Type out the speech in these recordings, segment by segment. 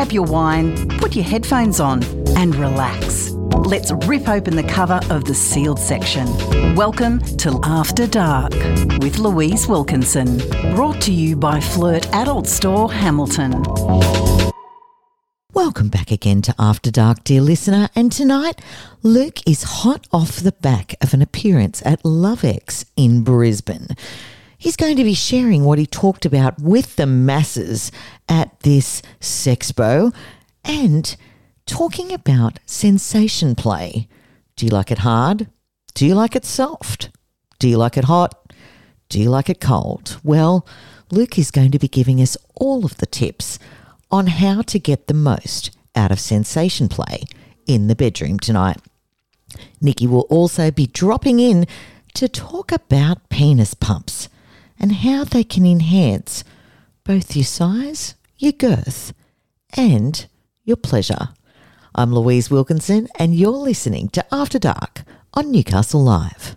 grab your wine, put your headphones on, and relax. Let's rip open the cover of the sealed section. Welcome to After Dark with Louise Wilkinson. Brought to you by Flirt Adult Store Hamilton. Welcome back again to After Dark, dear listener. And tonight, Luke is hot off the back of an appearance at LoveX in Brisbane. He's going to be sharing what he talked about with the masses at this sexpo and talking about sensation play. Do you like it hard? Do you like it soft? Do you like it hot? Do you like it cold? Well, Luke is going to be giving us all of the tips on how to get the most out of sensation play in the bedroom tonight. Nikki will also be dropping in to talk about penis pumps and how they can enhance both your size, your girth, and your pleasure. I'm Louise Wilkinson, and you're listening to After Dark on Newcastle Live.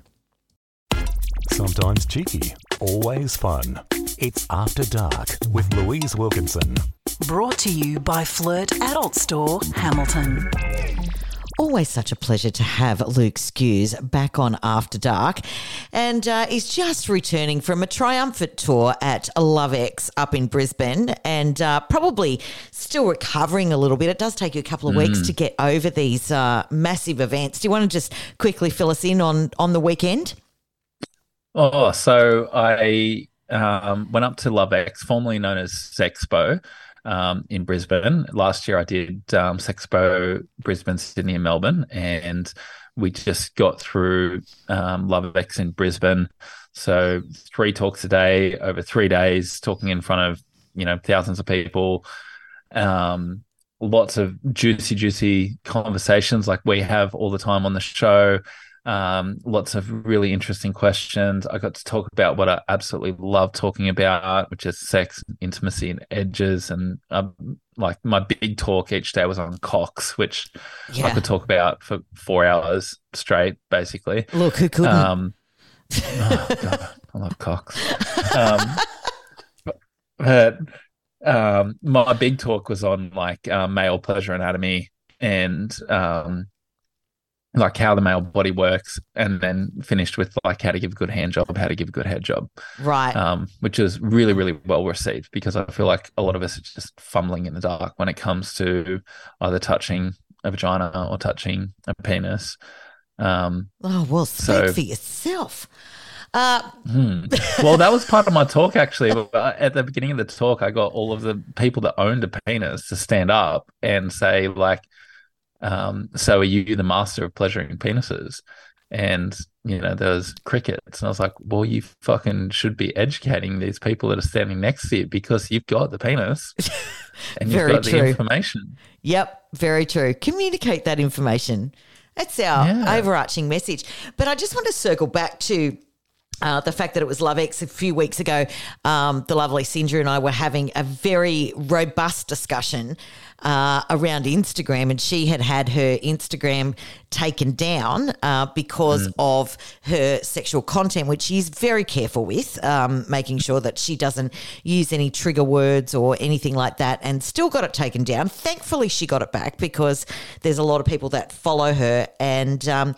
Sometimes cheeky, always fun. It's After Dark with Louise Wilkinson. Brought to you by Flirt Adult Store Hamilton. Always such a pleasure to have Luke Skews back on After Dark. And uh, he's just returning from a triumphant tour at LoveX up in Brisbane and uh, probably still recovering a little bit. It does take you a couple of weeks to get over these uh, massive events. Do you want to just quickly fill us in on, on the weekend? Oh, so I um, went up to LoveX, formerly known as Sexpo, um, in Brisbane. Last year I did um, Sexpo Brisbane, Sydney, and Melbourne, and we just got through um, LoveX in Brisbane. So three talks a day over three days, talking in front of you know thousands of people. Um, lots of juicy, juicy conversations like we have all the time on the show. Um, lots of really interesting questions. I got to talk about what I absolutely love talking about, which is sex, intimacy, and edges. And um, like my big talk each day was on cocks, which I could talk about for four hours straight, basically. Look, who couldn't? Um, oh, God, I love cocks. Um, but um, my big talk was on like um, male pleasure anatomy and um, like how the male body works, and then finished with like how to give a good hand job, how to give a good head job, right. um, which is really, really well received because I feel like a lot of us are just fumbling in the dark when it comes to either touching a vagina or touching a penis. Um, oh, well, speak so- for yourself. Uh, Hmm. Well, that was part of my talk actually. At the beginning of the talk, I got all of the people that owned a penis to stand up and say, like, um, so are you the master of pleasuring penises? And you know, there was crickets, and I was like, well, you fucking should be educating these people that are standing next to you because you've got the penis and you've Very got true. the information. Yep, very true. Communicate that information. That's our Yeah. overarching message. But I just want to circle back to uh, the fact that it was LoveX a few weeks ago. Um, the lovely Sindra and I were having a very robust discussion uh, around Instagram, and she had had her Instagram taken down uh, because of her sexual content, which she's very careful with, um, making sure that she doesn't use any trigger words or anything like that, and still got it taken down. Thankfully, she got it back because there's a lot of people that follow her, and um,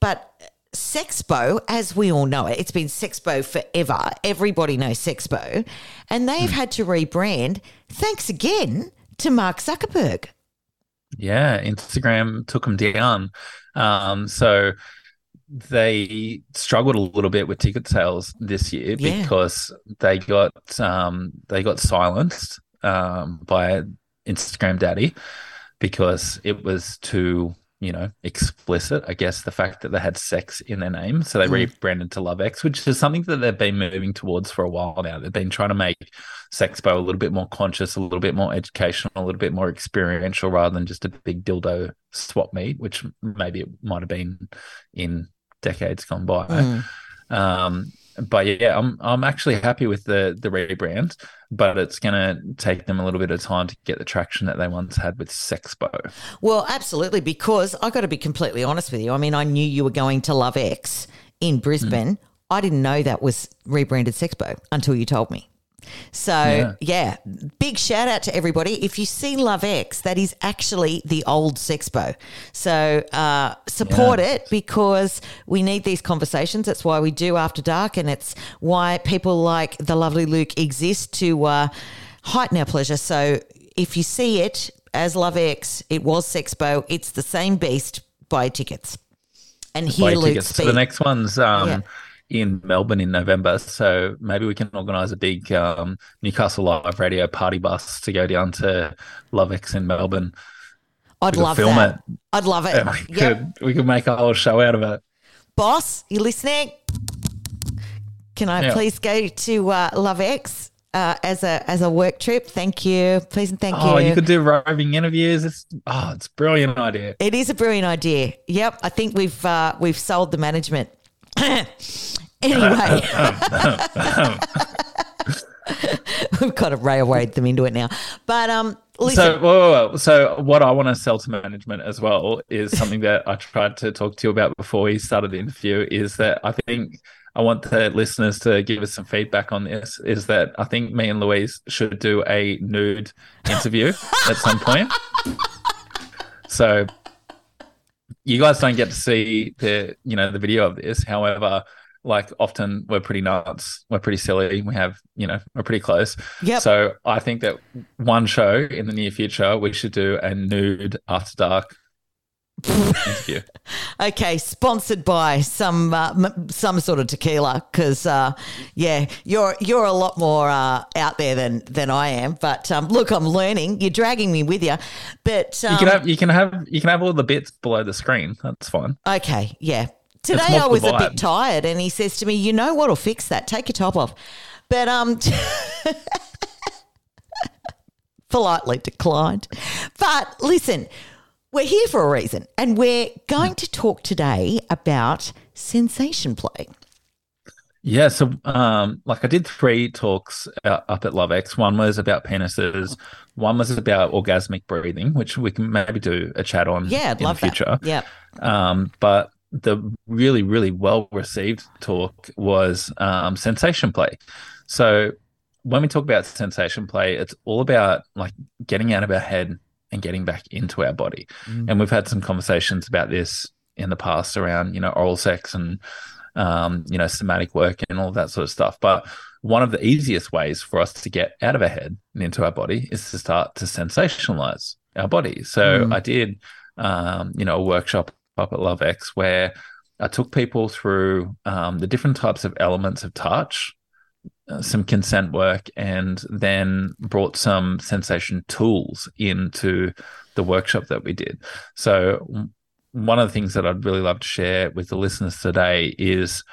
but. Sexpo, as we all know it, it's been Sexpo forever. Everybody knows Sexpo. And they've had to rebrand. Thanks again to Mark Zuckerberg. Yeah, Instagram took them down. Um, so they struggled a little bit with ticket sales this year Yeah. because they got um, they got silenced um, by Instagram Daddy because it was too you know explicit. I guess the fact that they had sex in their name, so they rebranded to LoveX, which is something that they've been moving towards for a while now. They've been trying to make Sexpo a little bit more conscious, a little bit more educational, a little bit more experiential, rather than just a big dildo swap meet, which maybe it might have been in decades gone by. Mm. Um, but yeah, I'm I'm actually happy with the the rebrand, but it's gonna take them a little bit of time to get the traction that they once had with Sexpo. Well, absolutely, because I got to be completely honest with you. I mean, I knew you were going to Love X in Brisbane. Mm. I didn't know that was rebranded Sexpo until you told me. So Yeah. yeah. big shout out to everybody. If you see Love X, that is actually the old Sexpo. So uh, support it because we need these conversations. That's why we do After Dark, and it's why people like the lovely Luke exist to uh, heighten our pleasure. So if you see it as Love X, it was Sexpo. It's the same beast. Buy tickets and hear Buy Luke tickets. speak. So the next one's um, Yeah. In Melbourne in November. So maybe we can organise a big um, Newcastle Live Radio party bus to go down to Lovex in Melbourne. I'd love film that. it. I'd love it. And we, Yep. could, we could make a whole show out of it. boss, you listening? Can I Yeah. please go to uh, Love X uh, as a as a work trip? Thank you, please and thank Oh, you. Oh, you could do roving interviews. It's oh, it's a brilliant idea. it is a brilliant idea. Yep, I think we've uh, we've sold the management. anyway, we've kind of railwayed them into it now. But um, listen, So, whoa, whoa, whoa. so what I want to sell to management as well is something that I tried to talk to you about before we started the interview. Is that I think I want the listeners to give us some feedback on this. Is that I think me and Louise should do a nude interview at some point. So you guys don't get to see the you know the video of this. However, like often we're pretty nuts, we're pretty silly. We have you know we're pretty close. Yeah. So I think that one show in the near future we should do a nude after dark. Okay, sponsored by some uh, m- some sort of tequila because uh, yeah, you're you're a lot more uh, out there than than I am. But um, look, I'm learning. You're dragging me with you. But um, you can have you can have you can have all the bits below the screen. That's fine. okay, yeah. Today I was a bit tired, and he says to me, "You know what'll fix that? Take your top off." But um. politely declined. But listen, we're here for a reason, and we're going to talk today about sensation play. Yeah, so um, like I did three talks uh, up at LoveX. One was about penises. One was about orgasmic breathing, which we can maybe do a chat on Yeah, I'd in love the future. that. Yeah. Um, but the really, really well received talk was um, sensation play. So when we talk about sensation play, it's all about like getting out of our head and getting back into our body. And we've had some conversations about this in the past around, you know, oral sex and, um, you know, somatic work and all that sort of stuff. But one of the easiest ways for us to get out of our head and into our body is to start to sensationalize our body. So I did, um, you know, a workshop up at LoveX where I took people through um, the different types of elements of touch, some consent work, and then brought some sensation tools into the workshop that we did. So, one of the things that I'd really love to share with the listeners today is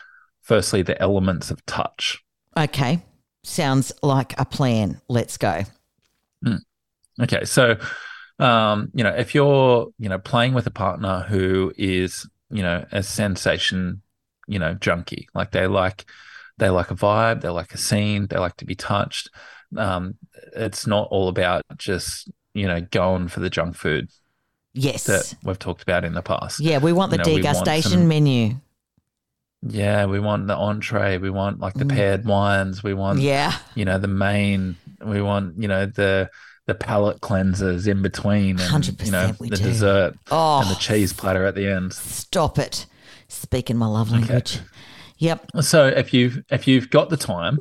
firstly the elements of touch. Okay. Sounds like a plan. Let's go. Okay, so um, you know, if you're, you know, playing with a partner who is, you know, a sensation, you know, junkie, like they like they like a vibe, they like a scene, they like to be touched. Um, it's not all about just, you know, going for the junk food Yes. that we've talked about in the past. yeah, we want the you know, degustation some- menu. Yeah, we want the entree, we want like the paired wines, we want Mm. Yeah. you know the main we want you know the the palate cleansers in between and you know 100% we the do. dessert Oh, and the cheese platter at the end stop it. Speaking my love language. Yep. so if you've if you've got the time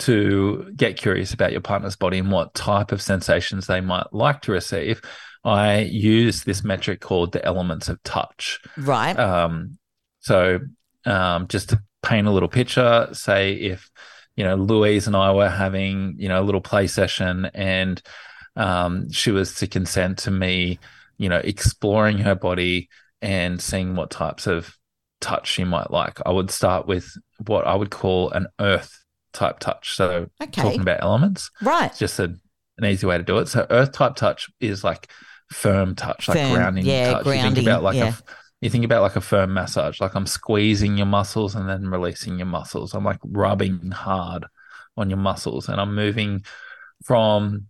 to get curious about your partner's body and what type of sensations they might like to receive i use this metric called the elements of touch Right. Um, so um, just to paint a little picture, say if you know Louise and I were having you know a little play session and um, she was to consent to me, you know, exploring her body and seeing what types of touch she might like. I would start with what I would call an earth type touch. So Okay. talking about elements, right. just a, an easy way to do it. So earth type touch is like firm touch, like Firm, grounding yeah, touch. you think about like yeah. a you think about like a firm massage, like I'm squeezing your muscles and then releasing your muscles. I'm like rubbing hard on your muscles and I'm moving from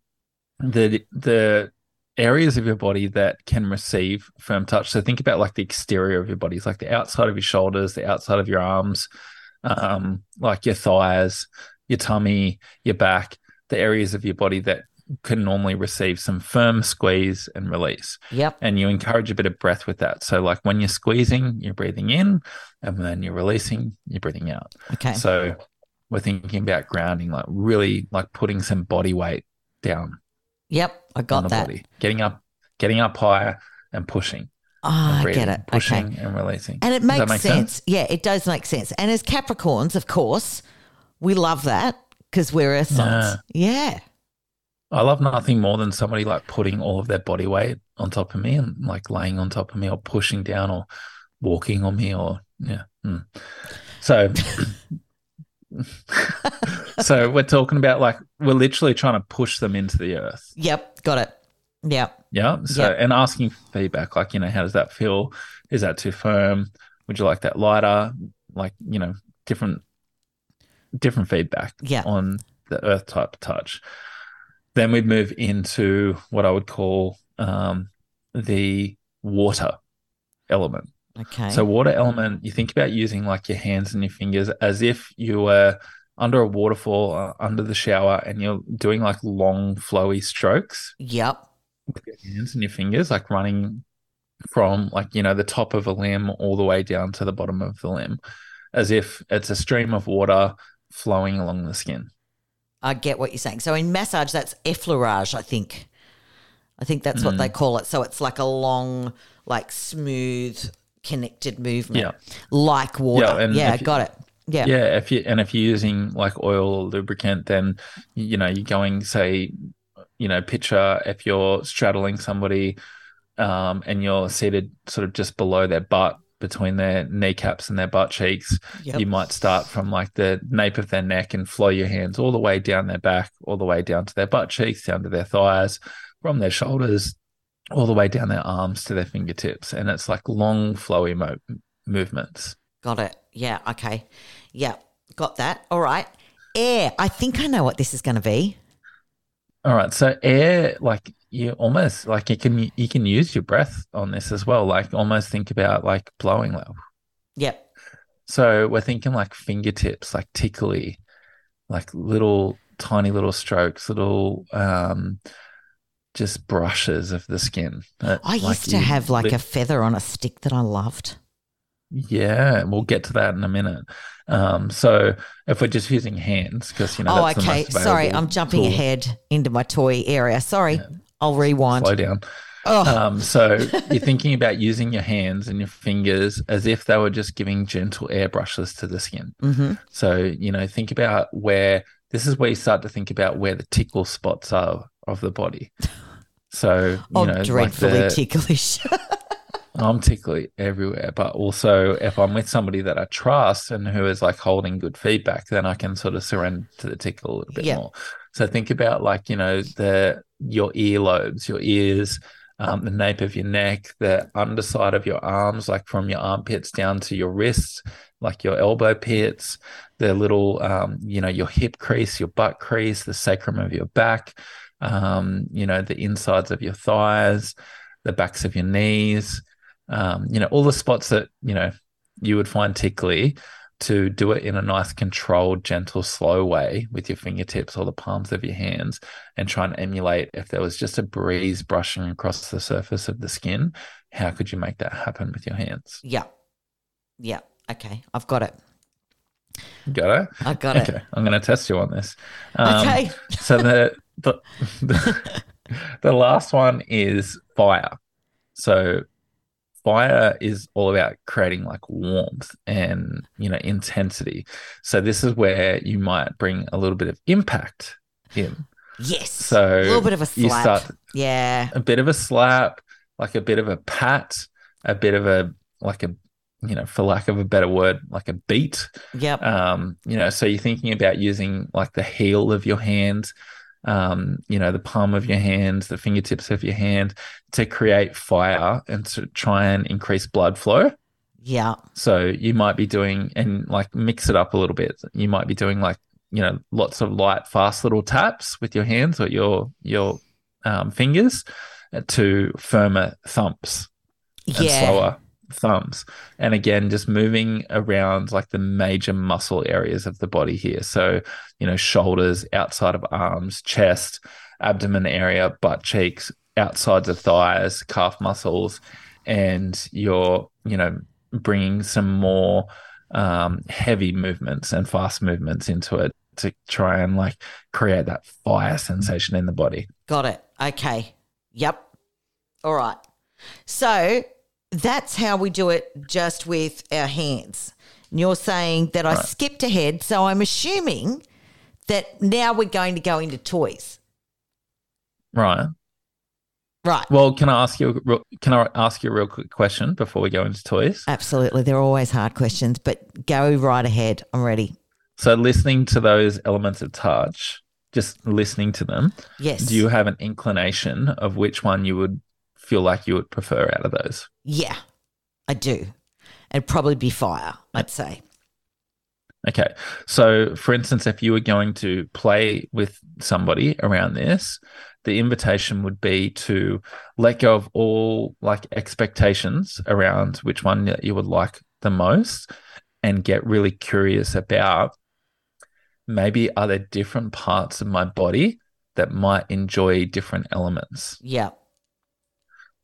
the the areas of your body that can receive firm touch. So think about like the exterior of your body, it's like the outside of your shoulders, the outside of your arms, um, like your thighs, your tummy, your back, the areas of your body that can normally receive some firm squeeze and release. Yep. And you encourage a bit of breath with that. So, like when you're squeezing, you're breathing in, and then you're releasing, you're breathing out. Okay. So, we're thinking about grounding, like really like putting some body weight down Yep. I got that. body, getting up, getting up higher and pushing. Ah, and I get it. Pushing Okay. and releasing. And it makes make sense. Yeah, it does make sense. And as Capricorns, of course, we love that because we're earth signs. Yeah. I love nothing more than somebody like putting all of their body weight on top of me and like laying on top of me or pushing down or walking on me or yeah. mm. So so we're talking about like we're literally trying to push them into the earth. Yep. Got it. Yep. Yeah. So Yep. and asking feedback, like, you know, how does that feel? Is that too firm? Would you like that lighter? Like, you know, different different feedback Yeah. on the earth type touch. Then we'd move into what I would call um, the water element. Okay. So, water element, you think about using like your hands and your fingers as if you were under a waterfall, uh, under the shower, and you're doing like long, flowy strokes yep. with your hands and your fingers, like running from like, you know, the top of a limb all the way down to the bottom of the limb, as if it's a stream of water flowing along the skin. I get what you're saying. So in massage, that's effleurage, I think. I think that's what Mm. they call it. So it's like a long, like smooth, connected movement, Yeah. like water. Yeah, Yeah, you- got it. Yeah. Yeah, if you and if you're using like oil or lubricant, then you know you're going say, you know, picture if you're straddling somebody, um, and you're seated sort of just below their butt, between their kneecaps and their butt cheeks. Yep. You might start from like the nape of their neck and flow your hands all the way down their back, all the way down to their butt cheeks, down to their thighs, from their shoulders, all the way down their arms to their fingertips, and it's like long, flowy mo- movements. Got it. Yeah. Okay. Yeah. Got that. All right. Air. I think I know what this is going to be. All right. So air, like you almost like you can you can use your breath on this as well. Like almost think about like blowing level. Yep. So we're thinking like fingertips, like tickly, like little tiny little strokes, little um just brushes of the skin. that, I like, used to have like li- a feather on a stick that I loved. Yeah, we'll get to that in a minute. Um, so if we're just using hands, because you know oh, that's the okay. Sorry, I'm jumping tool. ahead into my toy area. Sorry. I'll rewind. Slow down. Oh, Um, so you're thinking about using your hands and your fingers as if they were just giving gentle airbrushes to the skin. hmm So, you know, think about where this is where you start to think about where the tickle spots are of the body. So, you oh know, like dreadfully the, ticklish. I'm tickly everywhere, but also if I'm with somebody that I trust and who is like holding good feedback, then I can sort of surrender to the tickle a little bit Yeah. more. So think about like, you know, the your earlobes, your ears, um, the nape of your neck, the underside of your arms, like from your armpits down to your wrists, like your elbow pits, the little um, you know, your hip crease, your butt crease, the sacrum of your back, um, you know, the insides of your thighs, the backs of your knees, um, you know, all the spots that, you know, you would find tickly to do it in a nice, controlled, gentle, slow way with your fingertips or the palms of your hands and try and emulate if there was just a breeze brushing across the surface of the skin. How could you make that happen with your hands? yeah. Yeah. Okay. I've got it. Got it? I got it. Okay. I'm going to test you on this. Um, Okay. so the, the the the last one is fire. So fire is all about creating like warmth and you know intensity. So this is where you might bring a little bit of impact in. Yes. So a little bit of a slap. yeah. a bit of a slap, like a bit of a pat, a bit of a like a you know, for lack of a better word, like a beat. Yep. Um, you know, so you're thinking about using like the heel of your hand, um, you know, the palm of your hands, the fingertips of your hand to create fire and to try and increase blood flow. yeah. So you might be doing and like mix it up a little bit. You might be doing like, you know, lots of light, fast little taps with your hands or your your um, fingers to firmer thumps and Yeah. slower thumbs. And again, just moving around like the major muscle areas of the body here. So, you know, shoulders, outside of arms, chest, abdomen area, butt cheeks, outsides of thighs, calf muscles, and you're, you know, bringing some more um, heavy movements and fast movements into it to try and like create that fire sensation in the body. Got it. Okay. Yep. All right. So that's how we do it just with our hands. And you're saying that I skipped ahead. So I'm assuming that now we're going to go into toys. Right. Right. Well, can I ask you? a real- Can I ask you a real quick question before we go into toys? Absolutely. They're always hard questions, but go right ahead. I'm ready. So, listening to those elements of touch, just listening to them, Yes. do you have an inclination of which one you would feel like you would prefer out of those? Yeah, I do. It'd probably be fire, I'd say. Okay. So, for instance, if you were going to play with somebody around this, the invitation would be to let go of all like expectations around which one that you would like the most and get really curious about maybe are there different parts of my body that might enjoy different elements. Yeah.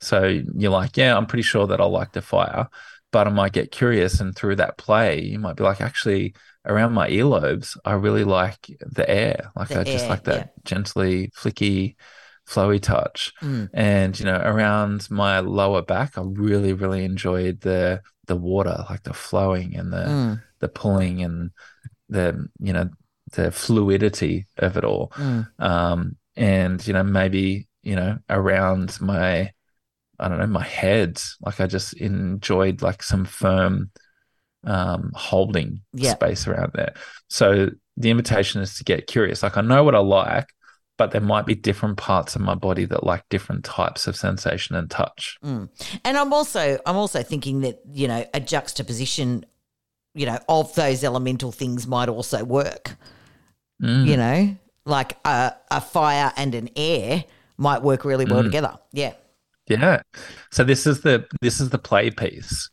So you're like, yeah, I'm pretty sure that I'll like the fire, but I might get curious. And through that play, you might be like, actually, around my earlobes, I really like the air. Like The I just like that yeah. gently flicky, flowy touch. Mm. And, you know, around my lower back, I really, really enjoyed the the water, like the flowing and the Mm. the pulling and the, you know, the fluidity of it all Mm. um, and you know maybe you know around my I don't know my head like I just enjoyed like some firm um, holding Yeah. space around there. So the invitation is to get curious. Like I know what I like, but there might be different parts of my body that like different types of sensation and touch. Mm. And I'm also I'm also thinking that you know a juxtaposition, you know, of those elemental things might also work. Mm. You know, like a, a fire and an air might work really Mm. well together. Yeah. Yeah. So this is the this is the play piece.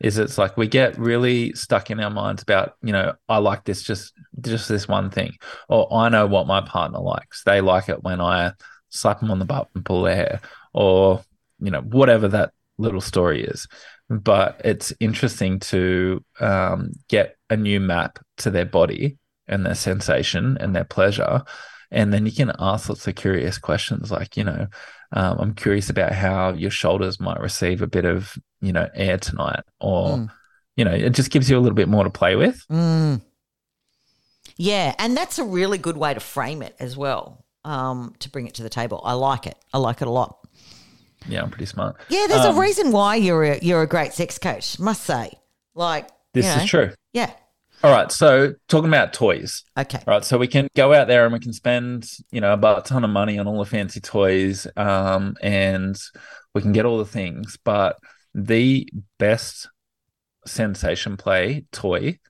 Is it's like we get really stuck in our minds about, you know, I like this just just this one thing. Or I know what my partner likes. They like it when I slap them on the butt and pull their hair. Or, you know, whatever that little story is. But it's interesting to um, get a new map to their body and their sensation and their pleasure. And then you can ask lots of curious questions like, you know, um, I'm curious about how your shoulders might receive a bit of, you know, air tonight, or, Mm. you know, it just gives you a little bit more to play with. Mm. Yeah, and that's a really good way to frame it as well. Um, to bring it to the table, I like it. I like it a lot. Yeah, I'm pretty smart. Yeah, there's Um, a reason why you're a you're a great sex coach. Must say, like This you know, is true. Yeah. All right. So, talking about toys. Okay. Right. So we can go out there and we can spend, you know, about a ton of money on all the fancy toys, um, and we can get all the things. But the best sensation play toy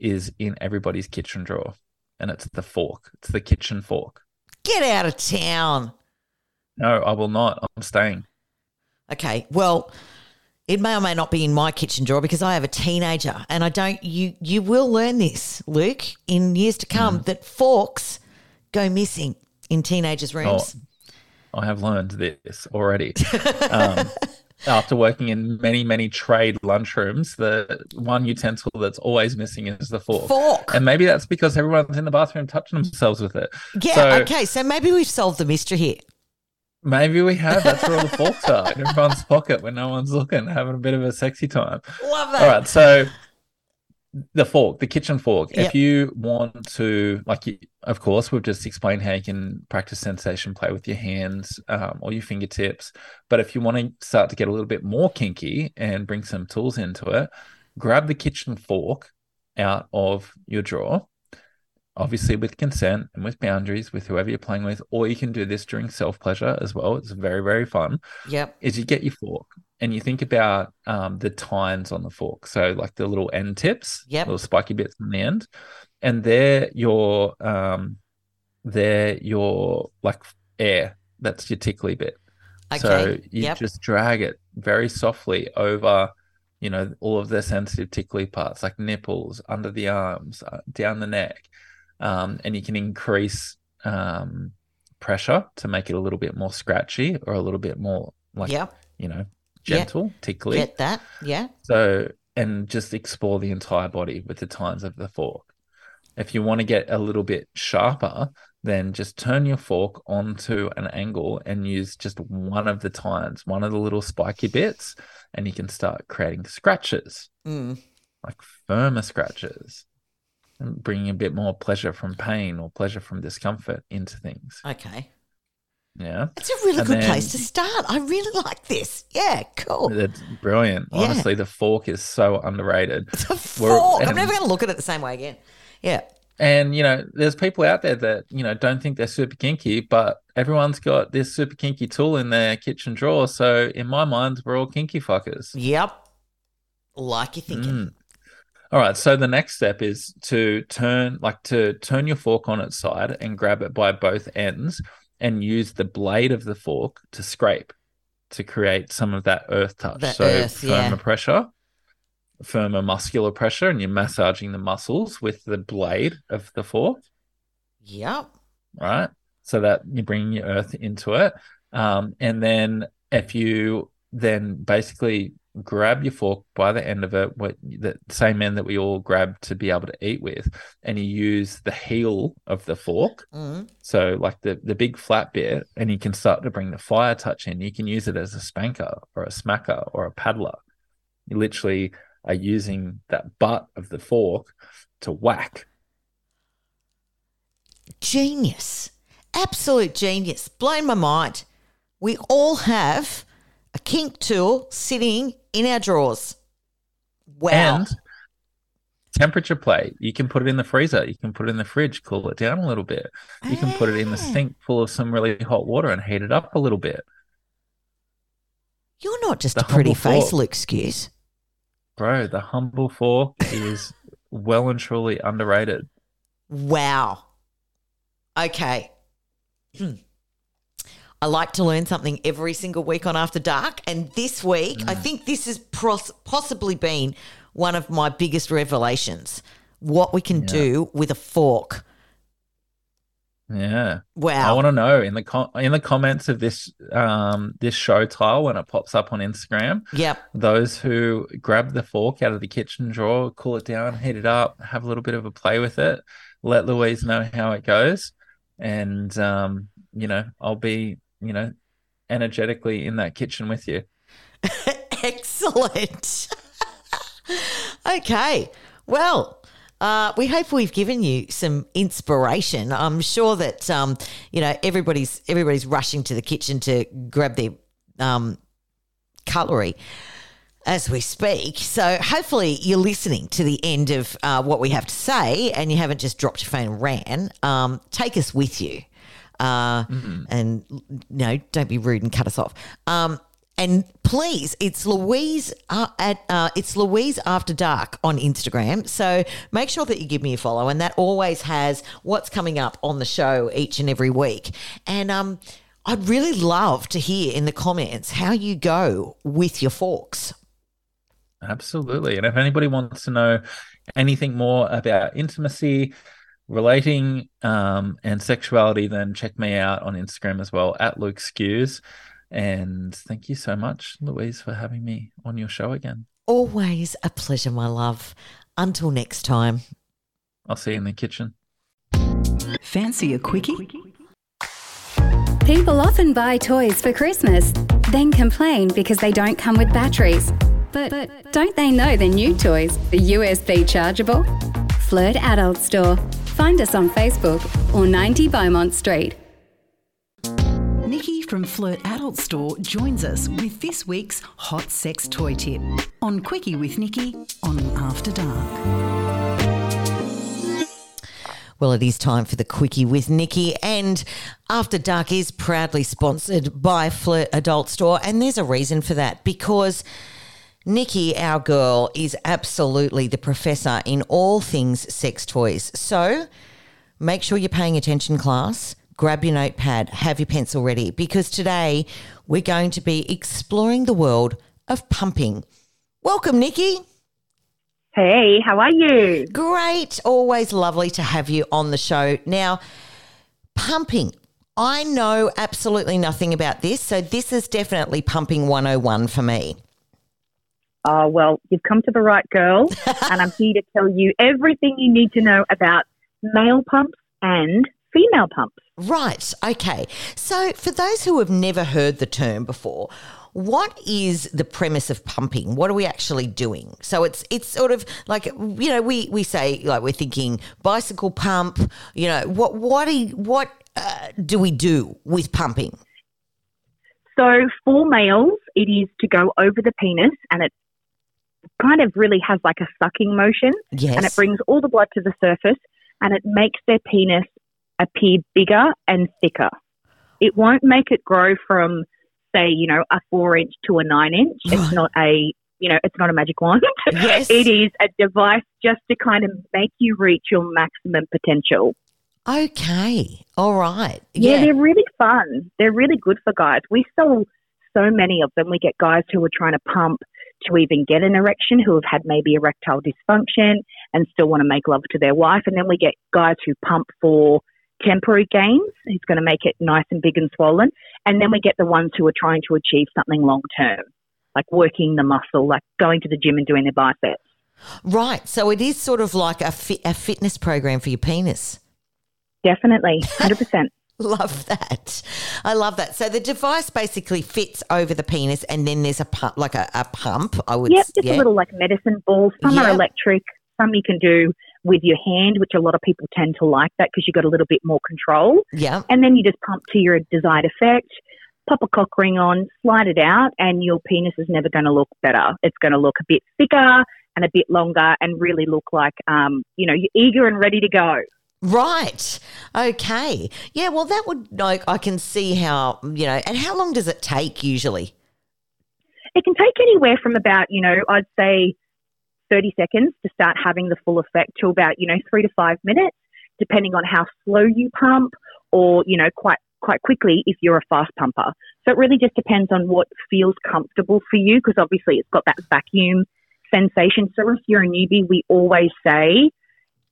is in everybody's kitchen drawer, and it's the fork. It's the kitchen fork. Get out of town. No, I will not. I'm staying. Okay. Well, it may or may not be in my kitchen drawer because I have a teenager, and I don't. You you will learn this, Luke, in years to come that forks go missing in teenagers' rooms. I have learned this already. Um, after working in many, many trade lunchrooms, the one utensil that's always missing is the fork. Fork. And maybe that's because everyone's in the bathroom touching themselves with it. yeah. so- okay. So maybe we've solved the mystery here. Maybe we have. That's where all the forks are in everyone's pocket when no one's looking, having a bit of a sexy time. Love that. All right. So the fork, the kitchen fork. Yep. If you want to, like, you, of course, we've just explained how you can practice sensation play with your hands um, or your fingertips. But if you want to start to get a little bit more kinky and bring some tools into it, grab the kitchen fork out of your drawer. Obviously, with consent and with boundaries with whoever you're playing with, or you can do this during self pleasure as well. It's very, very fun Yep. is you get your fork and you think about um, the tines on the fork. So like the little end tips, Yep. little spiky bits on the end, and they're your um, they're your like air. That's your tickly bit. So you Yep. just drag it very softly over you know, all of the sensitive tickly parts like nipples, under the arms, uh, down the neck. Um, and you can increase um, pressure to make it a little bit more scratchy or a little bit more like, you know, Yeah. gentle, tickly. Get that? Yeah. So, and just explore the entire body with the tines of the fork. If you want to get a little bit sharper, then just turn your fork onto an angle and use just one of the tines, one of the little spiky bits, and you can start creating scratches, Mm. like firmer scratches, bringing a bit more pleasure from pain or pleasure from discomfort into things. Okay. Yeah. It's a really And good then- place to start. I really like this. Yeah, cool. That's brilliant. Yeah. Honestly, the fork is so underrated. It's a We're- fork. I'm never going to look at it the same way again. Yeah. And you know, there's people out there that you know don't think they're super kinky, but everyone's got this super kinky tool in their kitchen drawer. So in my mind, we're all kinky fuckers. Yep. Like you're thinking. Mm. All right. So the next step is to turn, like, to turn your fork on its side and grab it by both ends, and use the blade of the fork to scrape to create some of that earth touch. The so earth, firmer yeah. pressure, firmer muscular pressure, and you're massaging the muscles with the blade of the fork. Yep. right? So that you're bringing your earth into it. Um, and then if you then basically grab your fork by the end of it, what the same end that we all grab to be able to eat with, and you use the heel of the fork, Mm. so like the the big flat bit, and you can start to bring the fire touch in. You can use it as a spanker or a smacker or a paddler. You literally are using that butt of the fork to whack. Genius. Absolute genius. Blown my mind. We all have a kink tool sitting in our drawers. Wow. And temperature play. You can put it in the freezer. You can put it in the fridge, cool it down a little bit. You can put it in the Ah. sink full of some really hot water and heat it up a little bit. You're not just The a pretty face, thought. Luke Skews. Bro, the humble fork is well and truly underrated. Wow. Okay. Hmm. I like to learn something every single week on After Dark. And this week, Mm. I think this has pros- possibly been one of my biggest revelations what we can Yeah. do with a fork. Yeah. Wow. I want to know in the com- in the comments of this um this show tile when it pops up on Instagram, yep. those who grab the fork out of the kitchen drawer, cool it down, heat it up, have a little bit of a play with it, let Louise know how it goes, and um, you know, I'll be, you know, energetically in that kitchen with you. Excellent. okay. Well, uh, we hope we've given you some inspiration. I'm sure that um, you know everybody's everybody's rushing to the kitchen to grab their um, cutlery as we speak. So hopefully you're listening to the end of uh, what we have to say, and you haven't just dropped your phone and ran. Um, take us with you, uh, and you know, don't be rude and cut us off. Um, and please, it's Louise uh, at uh, it's Louise After Dark on Instagram. So make sure that you give me a follow, and that always has what's coming up on the show each and every week. And um, I'd really love to hear in the comments how you go with your forks. Absolutely. And if anybody wants to know anything more about intimacy, relating, um, and sexuality, then check me out on Instagram as well at Luke Skews. And thank you so much, Louise, for having me on your show again. Always a pleasure, my love. Until next time. I'll see you in the kitchen. Fancy a quickie? People often buy toys for Christmas, then complain because they don't come with batteries. But, but don't they know the new toys are USB chargeable? Flirt Adult Store. Find us on Facebook or 90 Beaumont Street. Nikki from Flirt Adult Store joins us with this week's hot sex toy tip on Quickie with Nikki on After Dark. Well, it is time for the quickie with Nikki, and After Dark is proudly sponsored by Flirt Adult Store, and there's a reason for that because Nikki, our girl, is absolutely the professor in all things sex toys. So make sure you're paying attention, class. Grab your notepad, have your pencil ready, because today we're going to be exploring the world of pumping. Welcome, Nikki. Hey, how are you? Great. Always lovely to have you on the show. Now, pumping. I know absolutely nothing about this, so this is definitely pumping 101 for me. Oh, well, you've come to the right girl, and I'm here to tell you everything you need to know about male pumps and female pumps. Right. Okay. So, for those who have never heard the term before, what is the premise of pumping? What are we actually doing? So it's it's sort of like you know we we say like we're thinking bicycle pump. You know what what do what uh, do we do with pumping? So for males, it is to go over the penis, and it kind of really has like a sucking motion, Yes. and it brings all the blood to the surface, and it makes their penis appear bigger and thicker. It won't make it grow from, say, you know, a four inch to a nine inch. Right. It's not a, you know, it's not a magic wand. Yes. it is a device just to kind of make you reach your maximum potential. Okay. All right. Yeah, they're really fun. They're really good for guys. We sell so many of them. We get guys who are trying to pump to even get an erection, who have had maybe erectile dysfunction and still want to make love to their wife. And then we get guys who pump for temporary gains, who's going to make it nice and big and swollen. And then we get the ones who are trying to achieve something long term, like working the muscle, like going to the gym and doing their biceps. Right. So it is sort of like a, fi- a fitness program for your penis. Definitely, 100%. Love that. I love that. So the device basically fits over the penis, and then there's a pump, like a, a pump. I would. Yep, just yeah. a little like medicine balls. Some Yeah. are electric. Some you can do with your hand, which a lot of people tend to like that because you've got a little bit more control. Yeah. And then you just pump to your desired effect, pop a cock ring on, slide it out, and your penis is never going to look better. It's going to look a bit thicker and a bit longer and really look like, um, you know, you're eager and ready to go. Right. Okay. Yeah. Well, that would like I can see how you know. And how long does it take usually? It can take anywhere from about, you know, I'd say 30 seconds to start having the full effect to about, you know, three to five minutes, depending on how slow you pump or, you know, quite quite quickly if you're a fast pumper. So it really just depends on what feels comfortable for you because obviously it's got that vacuum sensation. So if you're a newbie, we always say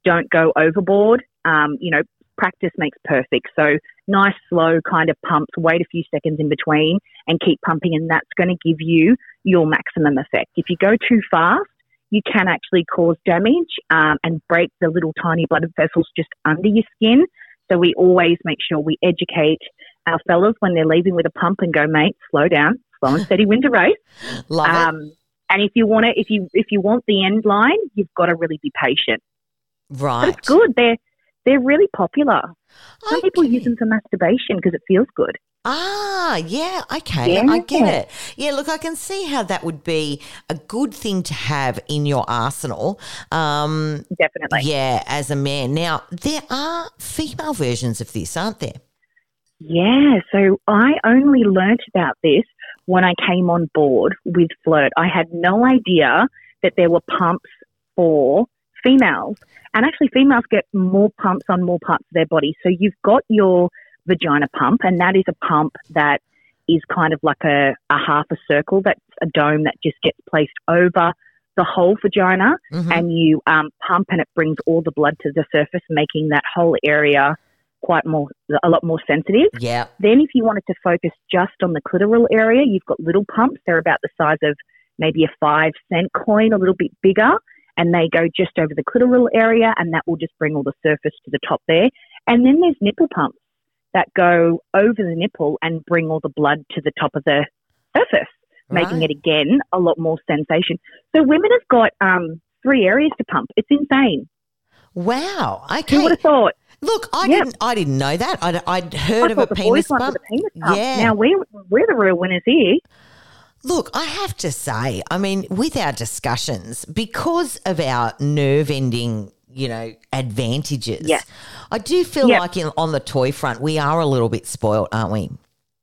don't go overboard. Um, you know, practice makes perfect. So nice, slow kind of pumps, wait a few seconds in between and keep pumping, and that's going to give you your maximum effect. If you go too fast, you can actually cause damage um, and break the little tiny blood vessels just under your skin. So we always make sure we educate our fellas when they're leaving with a pump and go, mate, slow down, slow and steady wins a race. Love it. Um, and if you want to, if you if you want the end line, you've got to really be patient. Right. it's good. They're they're really popular. Some people use them for masturbation because it feels good. Ah, yeah, okay, I get it. Yeah, look, I can see how that would be a good thing to have in your arsenal. Um, Definitely. yeah, as a man. Now, there are female versions of this, aren't there? Yeah, so I only learnt about this when I came on board with Flirt. I had no idea that there were pumps for females. And actually, females get more pumps on more parts of their body. So you've got your vagina pump, and that is a pump that is kind of like a, a half a circle that's a dome that just gets placed over the whole vagina Mhm. and you um, pump and it brings all the blood to the surface, making that whole area quite more, a lot more sensitive. yeah. Then, if you wanted to focus just on the clitoral area, you've got little pumps. They're about the size of maybe a five cent coin, a little bit bigger, and they go just over the clitoral area, and that will just bring all the surface to the top there. And then there's nipple pumps that go over the nipple and bring all the blood to the top of the surface, making Right. it again a lot more sensation. So, women have got um, three areas to pump. It's insane. Wow. Who Okay. would have thought? Look, I Yeah. didn't. I didn't know that. I'd, I'd heard I of a penis bump. penis pump. Yeah. Now we're we're the real winners here. Look, I have to say, I mean, with our discussions, because of our nerve ending, you know, advantages, Yeah. I do feel Yep. like in, on the toy front, we are a little bit spoilt, aren't we?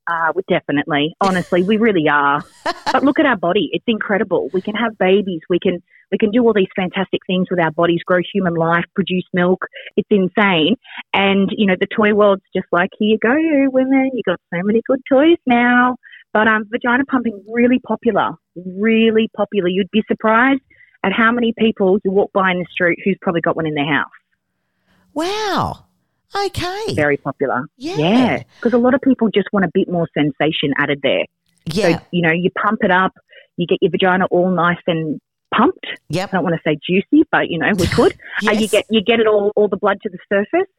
Uh, we definitely, honestly, we really are. But look at our body; it's incredible. We can have babies. We can we can do all these fantastic things with our bodies, grow human life, produce milk. It's insane. And you know, the toy world's just like, here you go, women. You got so many good toys now. But um, vagina pumping really popular, really popular. You'd be surprised at how many people you walk by in the street who's probably got one in their house. Wow. Okay. Very popular. Yeah. Yeah, because a lot of people just want a bit more sensation added there. Yeah. So, you know, you pump it up, you get your vagina all nice and pumped. yep. I don't want to say juicy, but you know, we could. And you get you get it all all the blood to the surface.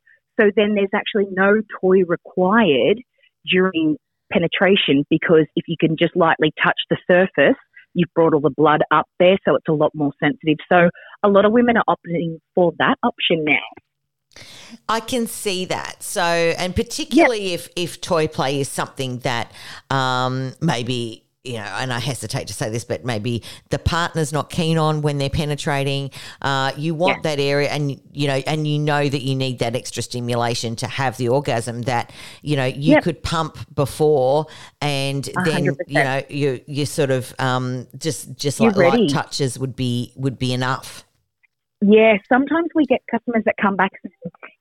So then there's actually no toy required during penetration because if you can just lightly touch the surface, you've brought all the blood up there, so it's a lot more sensitive. So a lot of women are opting for that option now. I can see that. So, and particularly if if toy play is something that um, maybe you know, and I hesitate to say this, but maybe the partner's not keen on when they're penetrating. Uh, you want Yeah. that area, and you know, and you know that you need that extra stimulation to have the orgasm. That you know you Yep. could pump before, and then 100%. you know you you sort of um, just just You're like light touches would be would be enough. Yeah, sometimes we get customers that come back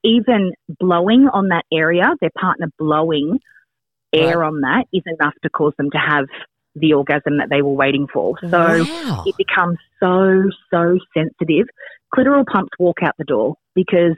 even blowing on that area, their partner blowing air Right. on that is enough to cause them to have the orgasm that they were waiting for. So wow. it becomes so, so sensitive. Clitoral pumps walk out the door because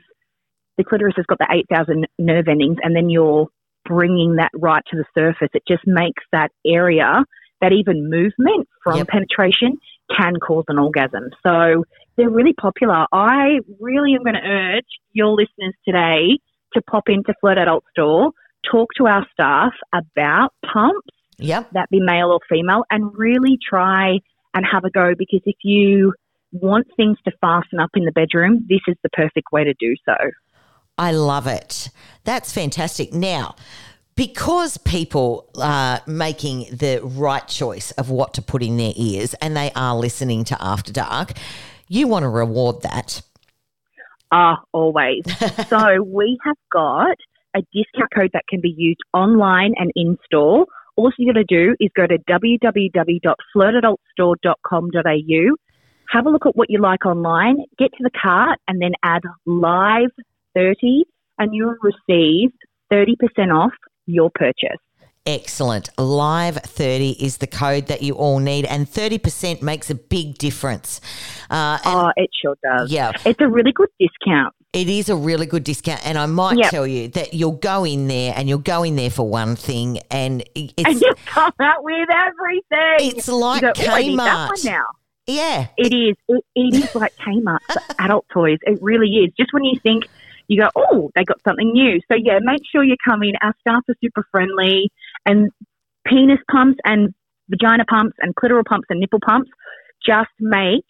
the clitoris has got the 8,000 nerve endings and then you're bringing that right to the surface. It just makes that area, that even movement from Yep. penetration can cause an orgasm. So they're really popular. I really am going to urge your listeners today to pop into Flirt Adult Store, talk to our staff about pumps Yep. that be male or female, and really try and have a go because if you want things to fasten up in the bedroom, this is the perfect way to do so. I love it. That's fantastic. Now, because people are making the right choice of what to put in their ears and they are listening to After Dark, you want to reward that. Ah, always. so we have got a discount code that can be used online and in store. All you got to do is go to www.flirtadultstore.com.au, have a look at what you like online, get to the cart, and then add live 30, and you'll receive 30% off your purchase. Excellent. Live 30 is the code that you all need, and 30% makes a big difference. Uh, and Oh, it sure does. yeah, It's a really good discount. It is a really good discount. And I might Yep. tell you that you'll go in there and you'll go in there for one thing, and it's, And you come out with everything. it's like go, "Oh, I need that one Kmart. now. Yeah. It is. It, it is like Kmart for adult toys. It really is. Just when you think, you go, oh, they got something new. So, yeah, make sure you come in. Our staff are super friendly. And penis pumps and vagina pumps and clitoral pumps and nipple pumps just make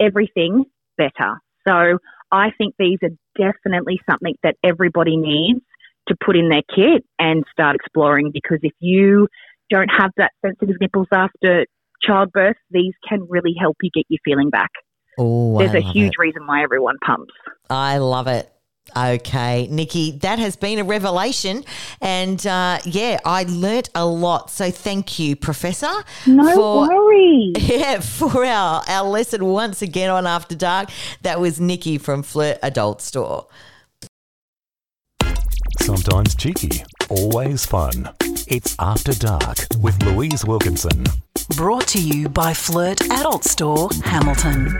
everything better. So, I think these are definitely something that everybody needs to put in their kit and start exploring because if you don't have that sensitive nipples after childbirth, these can really help you get your feeling back. Oh, There's I a huge it. reason why everyone pumps. I love it. Okay, Nikki, that has been a revelation. And uh, yeah, I learnt a lot. So thank you, Professor. No for- worries. Yeah, for our, our lesson once again on After Dark. That was Nikki from Flirt Adult Store. Sometimes cheeky, always fun. It's After Dark with Louise Wilkinson. Brought to you by Flirt Adult Store, Hamilton.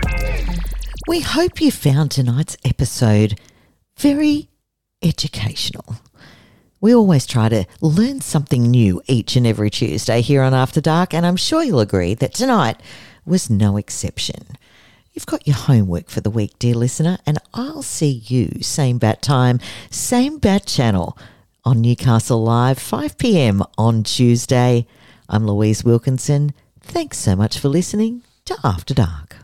We hope you found tonight's episode very educational. We always try to learn something new each and every Tuesday here on After Dark, and I'm sure you'll agree that tonight was no exception. You've got your homework for the week, dear listener, and I'll see you same bat time, same bat channel on Newcastle Live, 5 p.m. on Tuesday. I'm Louise Wilkinson. Thanks so much for listening to After Dark.